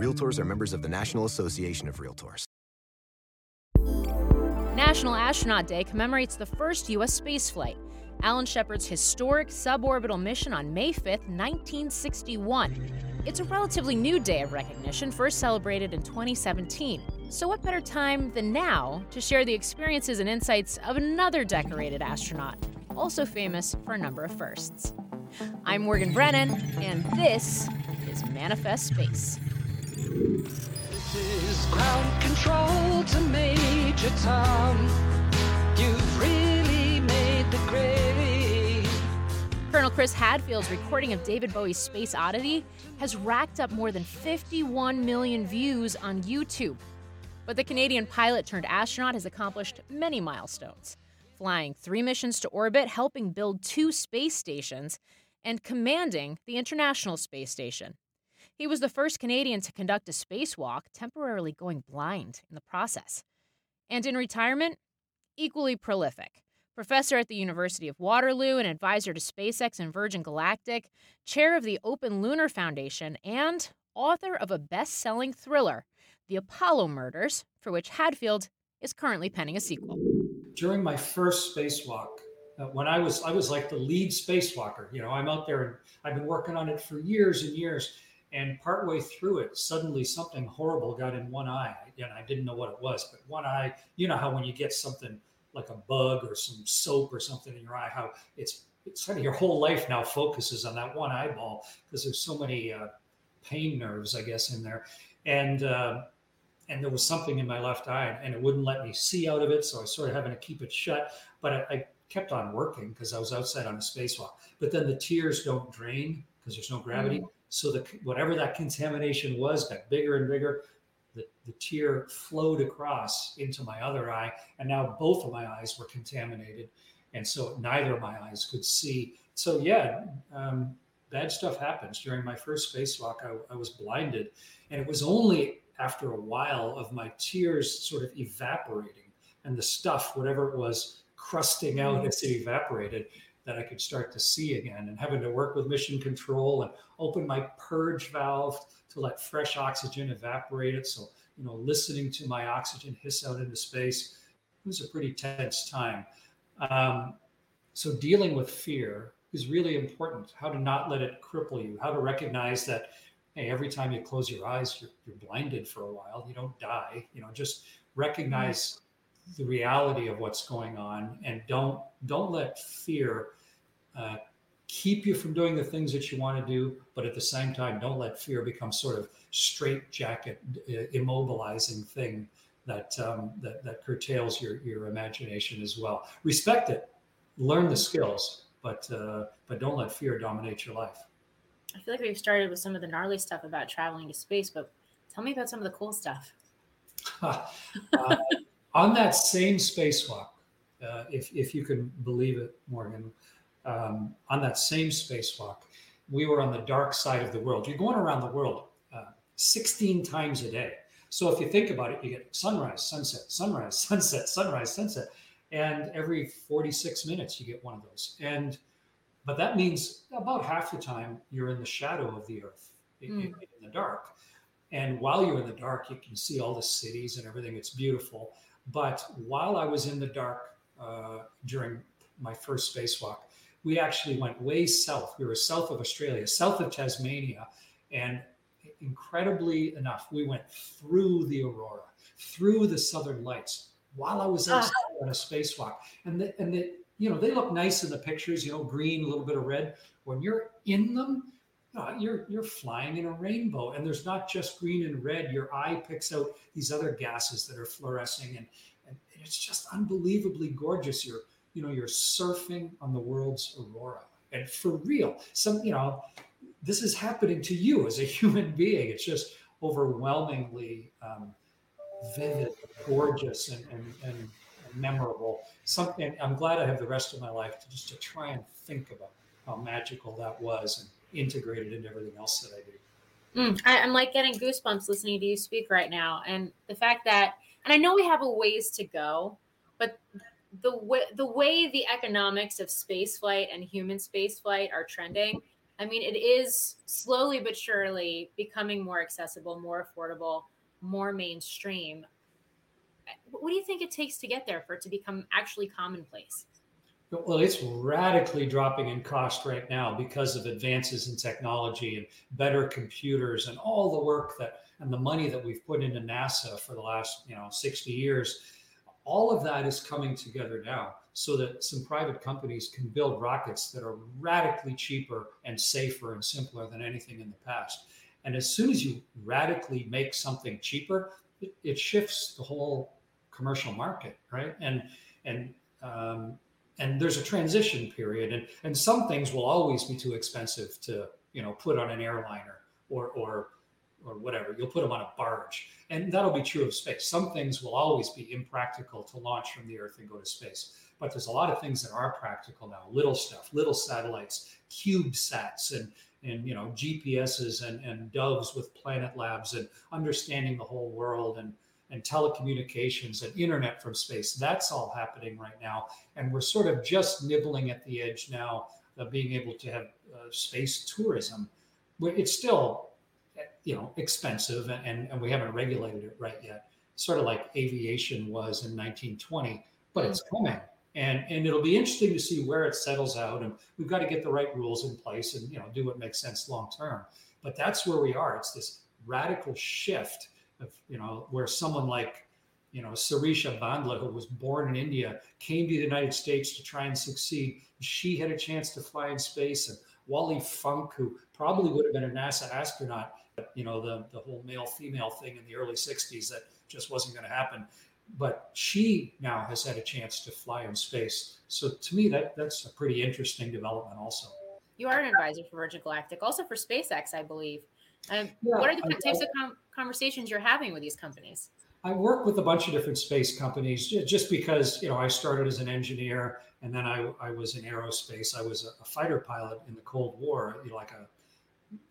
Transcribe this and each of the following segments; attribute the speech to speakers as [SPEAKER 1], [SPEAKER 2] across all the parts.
[SPEAKER 1] Realtors are members of the National Association of Realtors.
[SPEAKER 2] National Astronaut Day commemorates the first U.S. spaceflight, Alan Shepard's historic suborbital mission on May 5, 1961. It's a relatively new day of recognition, first celebrated in 2017. So, what better time than now to share the experiences and insights of another decorated astronaut, also famous for a number of firsts? I'm Morgan Brennan, and this is Manifest Space.
[SPEAKER 3] This is ground control to Major Tom. You've really made the grade.
[SPEAKER 2] Colonel Chris Hadfield's recording of David Bowie's Space Oddity has racked up more than 51 million views on YouTube. But the Canadian pilot turned astronaut has accomplished many milestones, flying three missions to orbit, helping build two space stations, and commanding the International Space Station. He was the first Canadian to conduct a spacewalk, temporarily going blind in the process. And in retirement, equally prolific. Professor at the University of Waterloo, an advisor to SpaceX and Virgin Galactic, chair of the Open Lunar Foundation, and author of a best selling thriller, The Apollo Murders, for which Hadfield is currently penning a sequel.
[SPEAKER 4] During my first spacewalk, uh, when I was I was like the lead spacewalker. You know, I'm out there and I've been working on it for years and years. And partway through it, suddenly something horrible got in one eye. And I didn't know what it was, but one eye, you know how when you get something like a bug or some soap or something in your eye, how it's it's kind of your whole life now focuses on that one eyeball because there's so many uh, pain nerves, I guess, in there. And uh, and there was something in my left eye, and it wouldn't let me see out of it, so I was sort of having to keep it shut. But I, I kept on working because I was outside on a spacewalk. But then the tears don't drain because there's no gravity. Mm-hmm. So the whatever that contamination was got bigger and bigger. The, the tear flowed across into my other eye, and now both of my eyes were contaminated, and so neither of my eyes could see. So yeah, um, bad stuff happens during my first spacewalk. I, I was blinded, and it was only after a while of my tears sort of evaporating and the stuff, whatever it was, crusting out as it evaporated, that I could start to see again and having to work with mission control and open my purge valve to let fresh oxygen evaporate it. So, you know, listening to my oxygen hiss out into space, it was a pretty tense time. Um, so, dealing with fear is really important. How to not let it cripple you, how to recognize that, hey, every time you close your eyes, you're, you're blinded for a while. You don't die. You know, just recognize the reality of what's going on and don't don't let fear uh, keep you from doing the things that you want to do but at the same time don't let fear become sort of straight jacket uh, immobilizing thing that, um, that that curtails your your imagination as well. Respect it. Learn the skills but uh, but don't let fear dominate your life.
[SPEAKER 5] I feel like we've started with some of the gnarly stuff about traveling to space but tell me about some of the cool stuff.
[SPEAKER 4] Uh, on that same spacewalk, uh, if, if you can believe it, Morgan, um, on that same spacewalk, we were on the dark side of the world. You're going around the world uh, 16 times a day. So if you think about it, you get sunrise, sunset, sunrise, sunset, sunrise, sunset. And every 46 minutes, you get one of those. And but that means about half the time you're in the shadow of the earth, mm. in, in the dark. And while you're in the dark, you can see all the cities and everything. It's beautiful. But while I was in the dark uh, during my first spacewalk, we actually went way south. We were south of Australia, south of Tasmania, and incredibly enough, we went through the aurora, through the southern lights while I was ah. outside on a spacewalk. And the, and the, you know, they look nice in the pictures, you know, green, a little bit of red. When you're in them, you're you're flying in a rainbow, and there's not just green and red. Your eye picks out these other gases that are fluorescing, and, and it's just unbelievably gorgeous. You're you know you're surfing on the world's aurora, and for real. Some you know this is happening to you as a human being. It's just overwhelmingly um, vivid, gorgeous, and, and, and memorable. Something I'm glad I have the rest of my life to just to try and think about how magical that was and integrate it into everything else that I do.
[SPEAKER 2] Mm, I, I'm like getting goosebumps listening to you speak right now, and the fact that, and I know we have a ways to go, but the way the way the economics of spaceflight and human spaceflight are trending, I mean, it is slowly but surely becoming more accessible, more affordable, more mainstream. What do you think it takes to get there for it to become actually commonplace?
[SPEAKER 4] Well, it's radically dropping in cost right now because of advances in technology and better computers and all the work that and the money that we've put into NASA for the last, you know, 60 years. All of that is coming together now so that some private companies can build rockets that are radically cheaper and safer and simpler than anything in the past. And as soon as you radically make something cheaper, it, it shifts the whole commercial market, right? And and um, and there's a transition period, and and some things will always be too expensive to you know put on an airliner or or or whatever. You'll put them on a barge, and that'll be true of space. Some things will always be impractical to launch from the Earth and go to space, but there's a lot of things that are practical now. Little stuff, little satellites, CubeSats, and and you know GPSs and and doves with Planet Labs, and understanding the whole world and and telecommunications and internet from space. That's all happening right now. And we're sort of just nibbling at the edge now of being able to have uh, space tourism. It's still, you know, expensive and, and we haven't regulated it right yet. Sort of like aviation was in 1920, but it's mm. coming. And, and it'll be interesting to see where it settles out. And we've got to get the right rules in place and, you know, do what makes sense long term. But that's where we are. It's this radical shift of you know where someone like you know Sirisha Bandla, who was born in India, came to the United States to try and succeed. She had a chance to fly in space, and Wally Funk, who probably would have been a NASA astronaut, but you know the the whole male female thing in the early '60s that just wasn't going to happen. But she now has had a chance to fly in space. So to me, that that's a pretty interesting development, also.
[SPEAKER 2] You are an advisor for Virgin Galactic, also for SpaceX, I believe. Um, yeah, what are the I, types I, of com- conversations you're having with these companies?
[SPEAKER 4] I work with a bunch of different space companies just because, you know, I started as an engineer and then I, I was in aerospace. I was a, a fighter pilot in the Cold War, you know, like a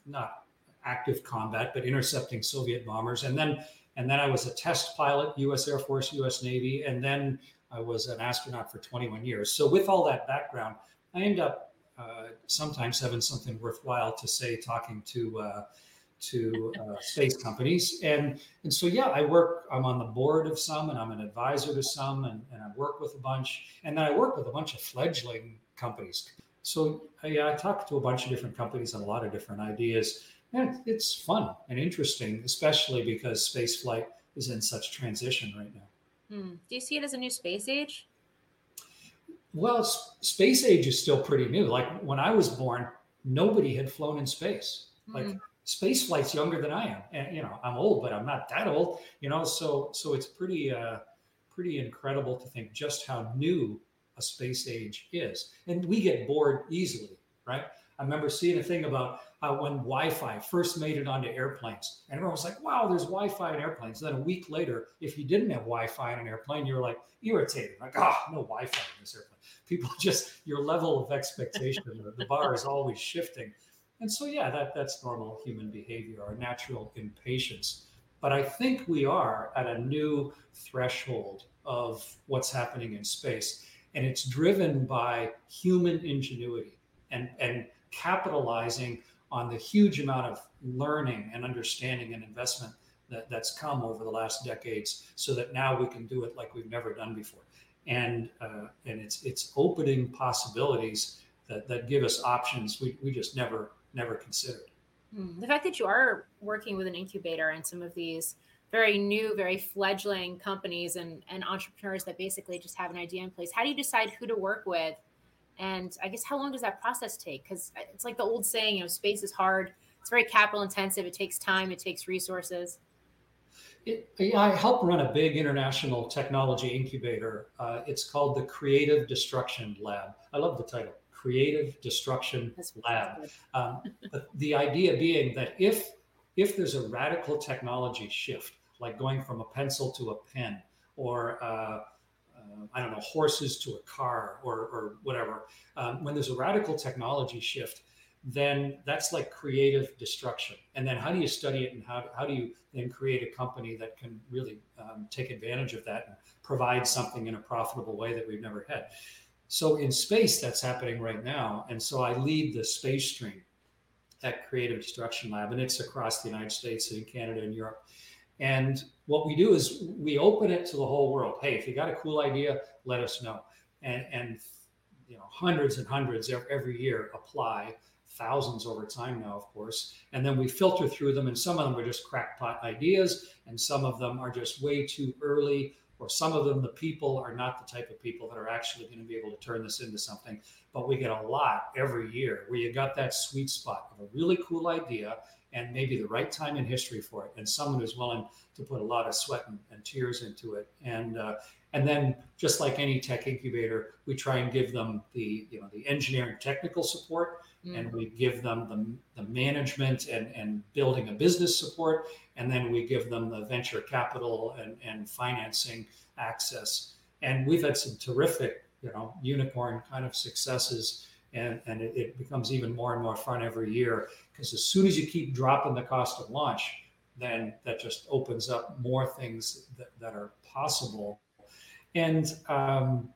[SPEAKER 4] not active combat, but intercepting Soviet bombers. And then and then I was a test pilot, US Air Force, US Navy, and then I was an astronaut for 21 years. So with all that background, I end up uh, sometimes having something worthwhile to say talking to uh, to uh, space companies. And, and so, yeah, I work, I'm on the board of some and I'm an advisor to some and, and I work with a bunch. And then I work with a bunch of fledgling companies. So, yeah, I talk to a bunch of different companies and a lot of different ideas. And it's fun and interesting, especially because space flight is in such transition right now.
[SPEAKER 2] Hmm. Do you see it as a new space age?
[SPEAKER 4] Well, space age is still pretty new. Like when I was born, nobody had flown in space. Like mm space flight's younger than I am. And you know, I'm old, but I'm not that old. You know, so so it's pretty uh, pretty incredible to think just how new a space age is. And we get bored easily, right? I remember seeing a thing about uh, when Wi-Fi first made it onto airplanes, and everyone was like, "Wow, there's Wi-Fi in airplanes." Then a week later, if you didn't have Wi-Fi in an airplane, you were like irritated, like, "Ah, oh, no Wi-Fi in this airplane." People just your level of expectation, the bar is always shifting. And so, yeah, that, that's normal human behavior, our natural impatience. But I think we are at a new threshold of what's happening in space. And it's driven by human ingenuity and, and capitalizing on the huge amount of learning and understanding and investment that, that's come over the last decades so that now we can do it like we've never done before. And, uh, and it's, it's opening possibilities that, that give us options we, we just never never considered.
[SPEAKER 2] Hmm. The fact that you are working with an incubator and some of these very new, very fledgling companies and, and entrepreneurs that basically just have an idea in place, how do you decide who to work with? And I guess how long does that process take? Because it's like the old saying, you know, space is hard. It's very capital intensive. It takes time. It takes resources.
[SPEAKER 4] It, I help run a big international technology incubator. Uh, it's called the Creative Destruction Lab. I love the title creative destruction lab. Um, but the idea being that if if there's a radical technology shift, like going from a pencil to a pen, or uh, uh, I don't know, horses to a car, or or whatever. Um, when there's a radical technology shift, then that's like creative destruction. And then how do you study it, and how how do you then create a company that can really um, take advantage of that and provide something in a profitable way that we've never had? So in space, that's happening right now. And so I lead the space stream at Creative Destruction Lab, and it's across the United States and Canada and Europe. And what we do is we open it to the whole world. Hey, if you got a cool idea, let us know. And and you know, hundreds and hundreds every year apply, thousands over time now, of course. And then we filter through them, and some of them are just crackpot ideas, and some of them are just way too early or some of them, the people are not the type of people that are actually going to be able to turn this into something. But we get a lot every year where you got that sweet spot of a really cool idea and maybe the right time in history for it, and someone who's willing to put a lot of sweat and, and tears into it. And uh, and then just like any tech incubator, we try and give them the you know the engineering technical support, mm. and we give them the, the management and and building a business support, and then we give them the venture capital and, and financing access. And we've had some terrific, you know, unicorn kind of successes. And, and it, it becomes even more and more fun every year because as soon as you keep dropping the cost of launch, then that just opens up more things that, that are possible. And um,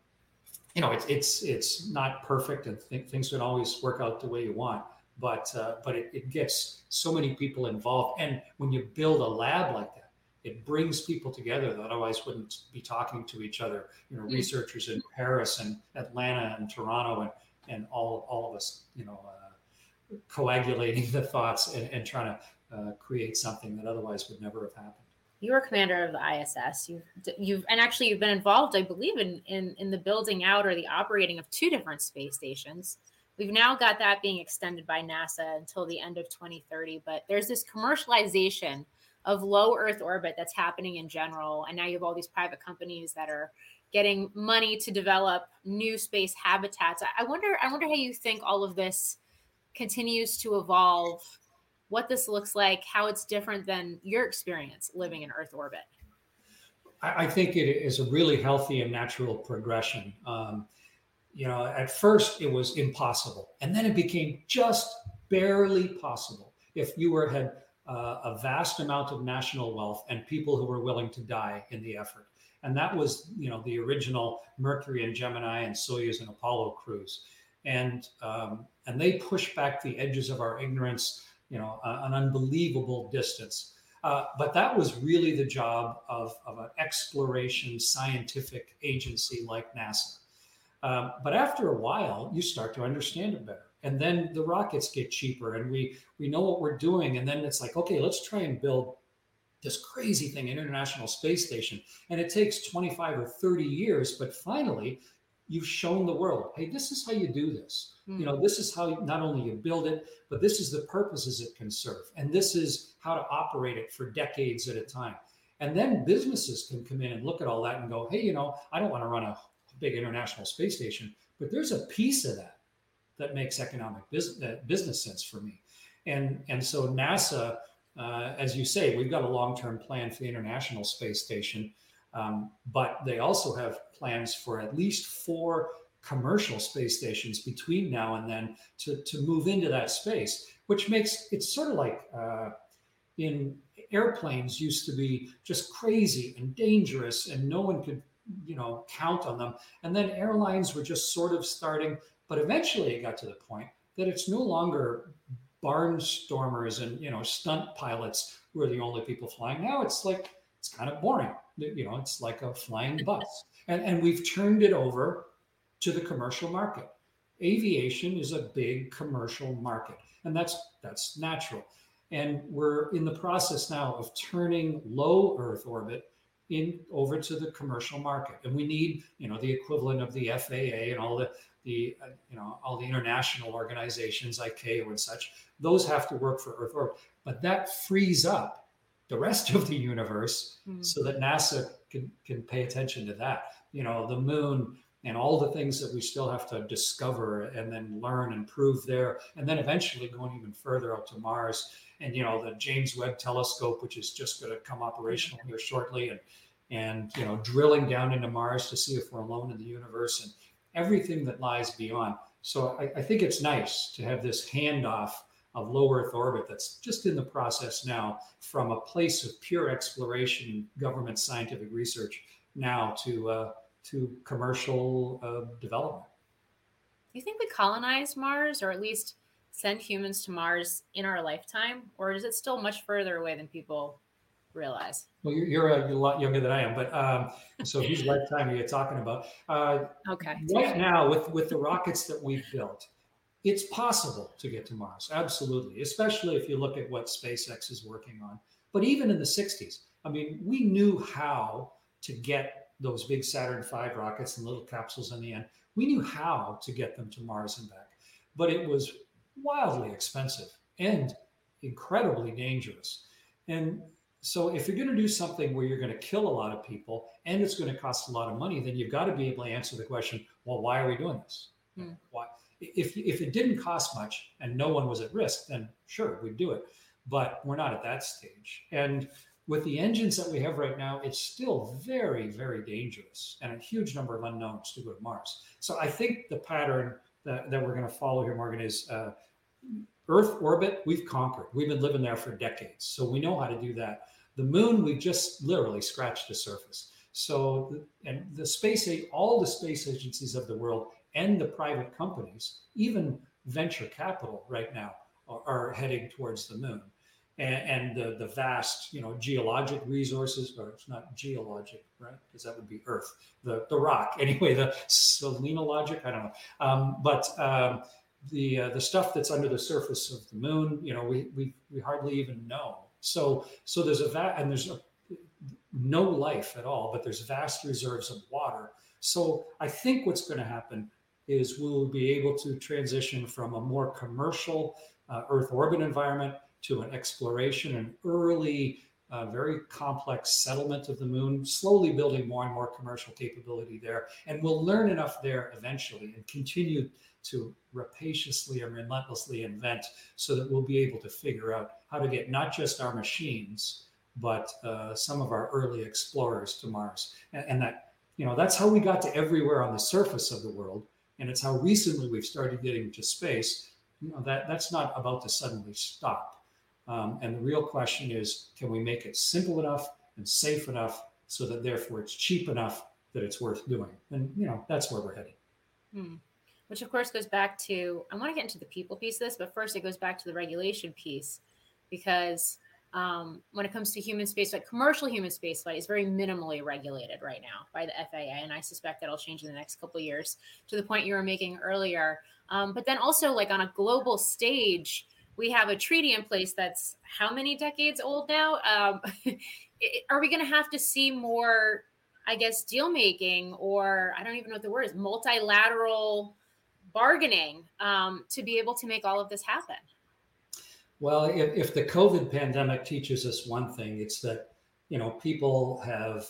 [SPEAKER 4] you know, it's it's it's not perfect, and th- things don't always work out the way you want but uh, but it, it gets so many people involved. And when you build a lab like that, it brings people together that otherwise wouldn't be talking to each other. You know, mm-hmm. researchers in Paris and Atlanta and Toronto and and all all of us, you know, uh, coagulating the thoughts and, and trying to uh, create something that otherwise would never have happened.
[SPEAKER 2] You were commander of the ISS. You've you've and actually you've been involved, I believe, in in in the building out or the operating of two different space stations. We've now got that being extended by NASA until the end of 2030, but there's this commercialization of low Earth orbit that's happening in general. And now you have all these private companies that are getting money to develop new space habitats. I wonder, I wonder how you think all of this continues to evolve, what this looks like, how it's different than your experience living in Earth orbit.
[SPEAKER 4] I think it is a really healthy and natural progression. Um, you know, at first it was impossible, and then it became just barely possible if you were had uh, a vast amount of national wealth and people who were willing to die in the effort. And that was, you know, the original Mercury and Gemini and Soyuz and Apollo crews, and um, and they pushed back the edges of our ignorance, you know, an unbelievable distance. Uh, but that was really the job of, of an exploration scientific agency like NASA. Um, but after a while, you start to understand it better. And then the rockets get cheaper and we we know what we're doing. And then it's like, okay, let's try and build this crazy thing, an international space station. And it takes 25 or 30 years, but finally you've shown the world, hey, this is how you do this. Mm. You know, this is how not only you build it, but this is the purposes it can serve. And this is how to operate it for decades at a time. And then businesses can come in and look at all that and go, hey, you know, I don't want to run a big international space station, but there's a piece of that that makes economic business, business sense for me. And, and so NASA, uh, as you say, we've got a long-term plan for the International Space Station, um, but they also have plans for at least four commercial space stations between now and then to, to move into that space, which makes it sort of like uh, in airplanes used to be just crazy and dangerous and no one could you know count on them. And then airlines were just sort of starting but eventually it got to the point that it's no longer barnstormers and you know stunt pilots who are the only people flying. Now it's like it's kind of boring. You know it's like a flying bus. and and we've turned it over to the commercial market. Aviation is a big commercial market and that's that's natural. And we're in the process now of turning low earth orbit in over to the commercial market. And we need you know the equivalent of the faa and all the the uh, you know all the international organizations ICAO and such those have to work for earth orbit but that frees up the rest of the universe mm-hmm. so that nasa can can pay attention to that you know the moon and all the things that we still have to discover and then learn and prove there, and then eventually going even further out to Mars. And you know the James Webb Telescope, which is just going to come operational here shortly, and and you know drilling down into Mars to see if we're alone in the universe and everything that lies beyond. So I, I think it's nice to have this handoff of low Earth orbit that's just in the process now from a place of pure exploration, government scientific research now to uh, to commercial uh, development.
[SPEAKER 2] Do you think we colonize Mars, or at least send humans to Mars in our lifetime, or is it still much further away than people realize?
[SPEAKER 4] Well, you're, you're, a, lot younger than I am, but um, so whose lifetime you're you talking about? Uh,
[SPEAKER 2] okay.
[SPEAKER 4] Right now, with with the rockets that we've built, it's possible to get to Mars. Absolutely, especially if you look at what SpaceX is working on. But even in the '60s, I mean, we knew how to get those big Saturn V rockets and little capsules in the end. We knew how to get them to Mars and back, but it was wildly expensive and incredibly dangerous. And so, if you're going to do something where you're going to kill a lot of people and it's going to cost a lot of money, then you've got to be able to answer the question: Well, why are we doing this? Hmm. Why? If if it didn't cost much and no one was at risk, then sure, we'd do it. But we're not at that stage. And with the engines that we have right now, it's still very, very dangerous and a huge number of unknowns to go to Mars. So I think the pattern that, that we're going to follow here, Morgan, is uh, Earth orbit, we've conquered. We've been living there for decades. So we know how to do that. The moon, we've just literally scratched the surface. So, and the space, all the space agencies of the world and the private companies, even venture capital right now, are, are heading towards the moon and, and the, the vast, you know, geologic resources, or it's not geologic, right? Because that would be Earth, the, the rock. Anyway, the selenologic, I don't know. Um, but um, the uh, the stuff that's under the surface of the moon, you know, we we, we hardly even know. So so there's a va- and there's a, no life at all, but there's vast reserves of water. So I think what's going to happen is we'll be able to transition from a more commercial uh, Earth orbit environment to an exploration, an early, uh, very complex settlement of the moon, slowly building more and more commercial capability there. And we'll learn enough there eventually and continue to rapaciously and relentlessly invent so that we'll be able to figure out how to get not just our machines, but uh, some of our early explorers to Mars. And, and that, you know, that's how we got to everywhere on the surface of the world. And it's how recently we've started getting to space. You know, that that's not about to suddenly stop um, and the real question is can we make it simple enough and safe enough so that therefore it's cheap enough that it's worth doing? And, you know, that's where we're heading.
[SPEAKER 2] Hmm. Which, of course, goes back to I want to get into the people piece of this, but first it goes back to the regulation piece because um, when it comes to human spaceflight, commercial human spaceflight is very minimally regulated right now by the FAA, and I suspect that'll change in the next couple of years. To the point you were making earlier, um, but then also like on a global stage, we have a treaty in place that's how many decades old now? Um, are we going to have to see more, I guess, deal making, or I don't even know what the word is, multilateral bargaining um, to be able to make all of this happen?
[SPEAKER 4] Well, if, if the COVID pandemic teaches us one thing, it's that you know people have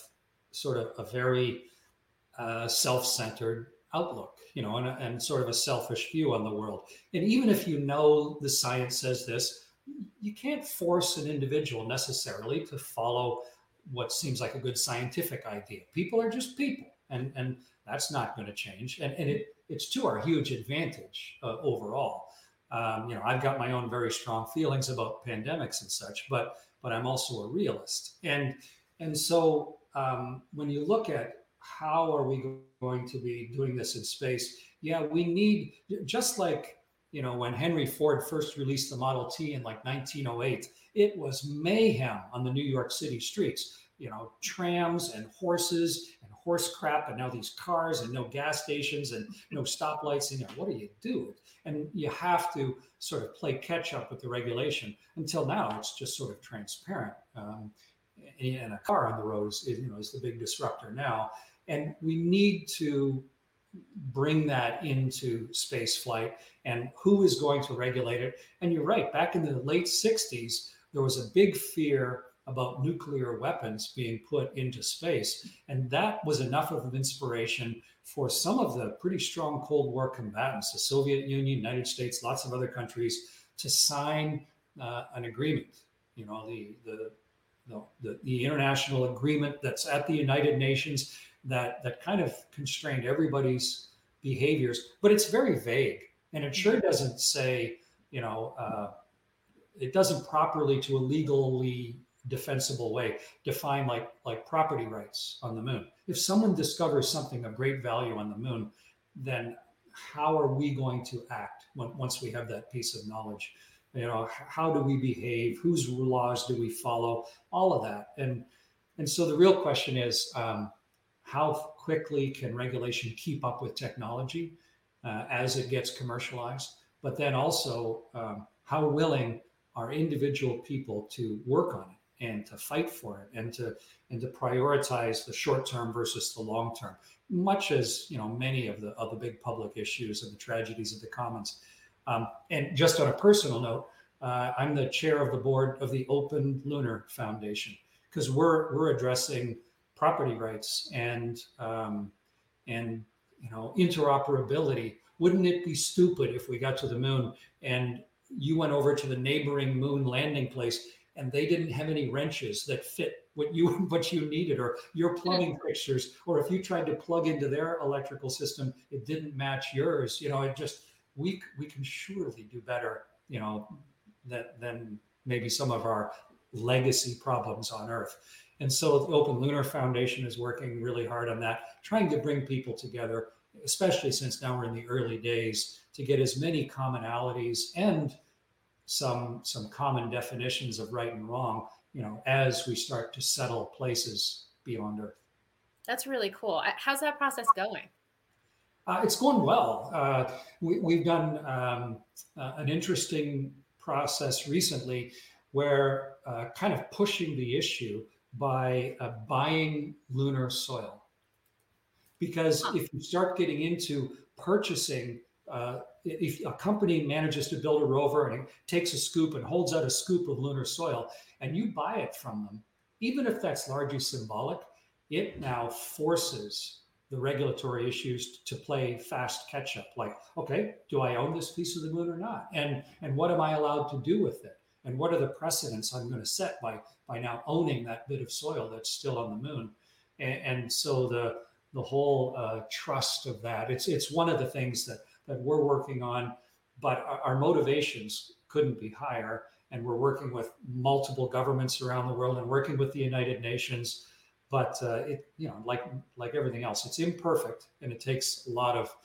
[SPEAKER 4] sort of a very uh, self-centered outlook, you know, and, and sort of a selfish view on the world. And even if you know the science says this, you can't force an individual necessarily to follow what seems like a good scientific idea. People are just people, and and that's not going to change. And and it it's to our huge advantage uh, overall. Um, you know, I've got my own very strong feelings about pandemics and such, but but I'm also a realist, and and so um, when you look at how are we going to be doing this in space? Yeah, we need, just like, you know, when Henry Ford first released the Model T in like 1908, it was mayhem on the New York City streets. You know, trams and horses and horse crap, and now these cars and no gas stations and no stoplights. And you know, what do you do? And you have to sort of play catch up with the regulation. Until now, it's just sort of transparent. Um, and a car on the road is, you know, is the big disruptor now. And we need to bring that into space flight and who is going to regulate it. And you're right, back in the late 60s, there was a big fear about nuclear weapons being put into space. And that was enough of an inspiration for some of the pretty strong Cold War combatants, the Soviet Union, United States, lots of other countries, to sign uh, an agreement. You know, the, the the, the, international agreement that's at the United Nations that that kind of constrained everybody's behaviors, but it's very vague, and it sure doesn't say, you know, uh, it doesn't properly to a legally defensible way define like like property rights on the moon. If someone discovers something of great value on the moon then how are we going to act when, once we have that piece of knowledge? You know how do we behave? Whose laws do we follow? All of that. And and so the real question is um, how quickly can regulation keep up with technology uh, as it gets commercialized? But then also um, how willing are individual people to work on it and to fight for it and to and to prioritize the short term versus the long term. Much as you know many of the of the big public issues and the tragedies of the commons. Um, and just on a personal note uh, i'm the chair of the board of the open lunar foundation because we're we're addressing property rights and um, and you know interoperability. Wouldn't it be stupid if we got to the moon and you went over to the neighboring moon landing place and they didn't have any wrenches that fit what you what you needed or your plumbing fixtures or if you tried to plug into their electrical system it didn't match yours you know it just we we can surely do better you know that than maybe some of our legacy problems on earth. And so the open lunar foundation is working really hard on that trying to bring people together especially since now we're in the early days to get as many commonalities and some some common definitions of right and wrong you know as we start to settle places beyond earth.
[SPEAKER 2] That's really cool. How's that process going?
[SPEAKER 4] Uh, it's going well. Uh, we, have done um, uh, an interesting process recently where uh, kind of pushing the issue by uh, buying lunar soil. Because if you start getting into purchasing uh, if a company manages to build a rover and it takes a scoop and holds out a scoop of lunar soil and you buy it from them, even if that's largely symbolic, it now forces the regulatory issues to play fast catch up. Like, okay, do I own this piece of the moon or not? And and what am I allowed to do with it? And what are the precedents I'm going to set by by now owning that bit of soil that's still on the moon? And, and so the the whole uh, trust of that it's it's one of the things that that we're working on, but our, motivations couldn't be higher. And we're working with multiple governments around the world and working with the United Nations. But uh, it, you know, like like everything else, it's imperfect and it takes a lot of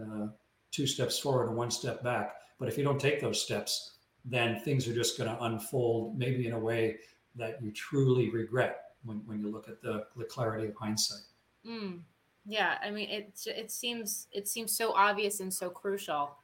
[SPEAKER 4] uh, two steps forward and one step back. But if you don't take those steps, then things are just going to unfold, maybe in a way that you truly regret when, when you look at the, the clarity of hindsight.
[SPEAKER 2] Mm. Yeah, I mean, it it seems it seems so obvious and so crucial,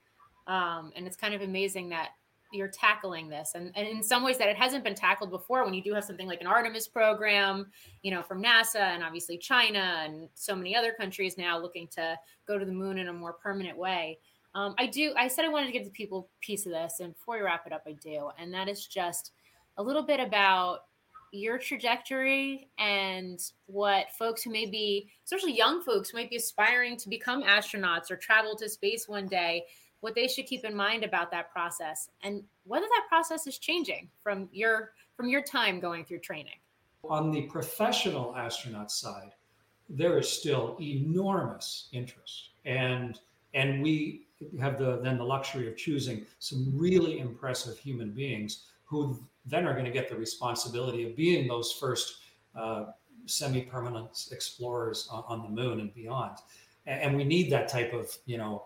[SPEAKER 2] um, and it's kind of amazing that you're tackling this, and, and in some ways that it hasn't been tackled before. When you do have something like an Artemis program, you know, from NASA and obviously China and so many other countries now looking to go to the moon in a more permanent way. Um, I do. I said I wanted to give the people piece of this, and before we wrap it up, I do, and that is just a little bit about your trajectory and what folks who may be, especially young folks might be aspiring to become astronauts or travel to space one day, what they should keep in mind about that process and whether that process is changing from your from your time going through training.
[SPEAKER 4] On the professional astronaut side, there is still enormous interest and and we have the then the luxury of choosing some really impressive human beings who then are going to get the responsibility of being those first uh, semi-permanent explorers on, the moon and beyond. And, and, we need that type of, you know,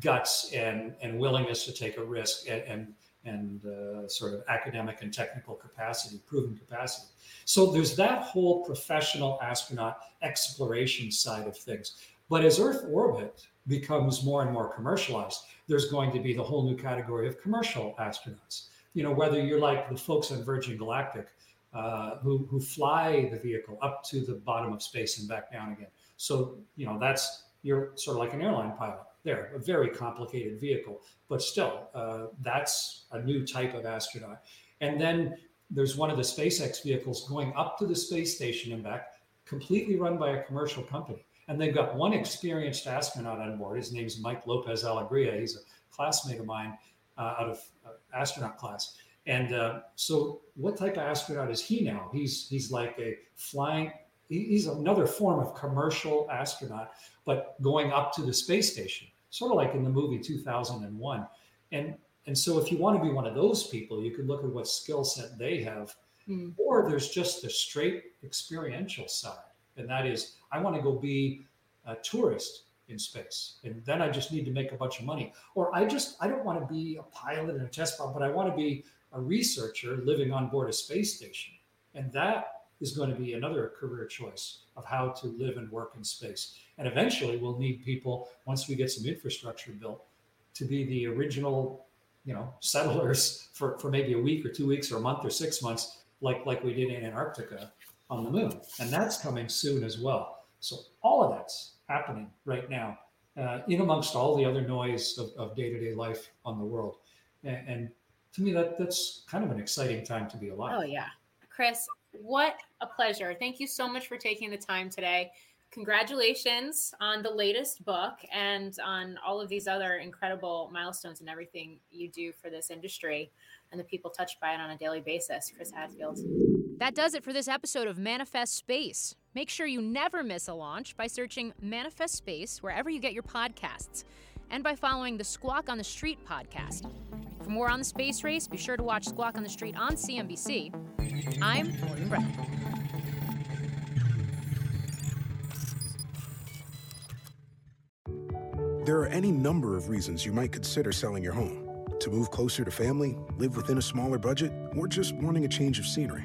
[SPEAKER 4] guts and, and willingness to take a risk and, and, and uh, sort of academic and technical capacity, proven capacity. So there's that whole professional astronaut exploration side of things. But as Earth orbit becomes more and more commercialized, there's going to be the whole new category of commercial astronauts you know, whether you're like the folks on Virgin Galactic uh, who, who fly the vehicle up to the bottom of space and back down again. So, you know, that's, you're sort of like an airline pilot there, a very complicated vehicle, but still, uh, that's a new type of astronaut. And then there's one of the SpaceX vehicles going up to the space station and back, completely run by a commercial company. And they've got one experienced astronaut on board. His name's Mike Lopez Alegria. He's a classmate of mine out of uh, astronaut class. And uh, so, what type of astronaut is he now? He's he's like a flying. He's another form of commercial astronaut, but going up to the space station, sort of like in the movie 2001. And and so, if you want to be one of those people, you could look at what skill set they have, mm. or there's just the straight experiential side, and that is, I want to go be a tourist in space, and then I just need to make a bunch of money, or I just I don't want to be a pilot in a test pod, but I want to be a researcher living on board a space station, and that is going to be another career choice of how to live and work in space. And eventually, we'll need people once we get some infrastructure built to be the original you know settlers for, for maybe a week or two weeks or a month or six months like like we did in antarctica on the moon. And that's coming soon as well. So all of that's happening right now uh, in amongst all the other noise of, of day-to-day life on the world and, and to me that that's kind of an exciting time to be alive
[SPEAKER 2] oh yeah chris what a pleasure thank you so much for taking the time today congratulations on the latest book and on all of these other incredible milestones and everything you do for this industry and the people touched by it on a daily basis. Chris Hadfield.
[SPEAKER 6] That does it for this episode of Manifest Space. Make sure you never miss a launch by searching Manifest Space wherever you get your podcasts and by following the Squawk on the Street podcast. For more on the space race, be sure to watch Squawk on the Street on CNBC. I'm Morgan Brennan.
[SPEAKER 7] There are any number of reasons you might consider selling your home. To move closer to family, live within a smaller budget, or just wanting a change of scenery.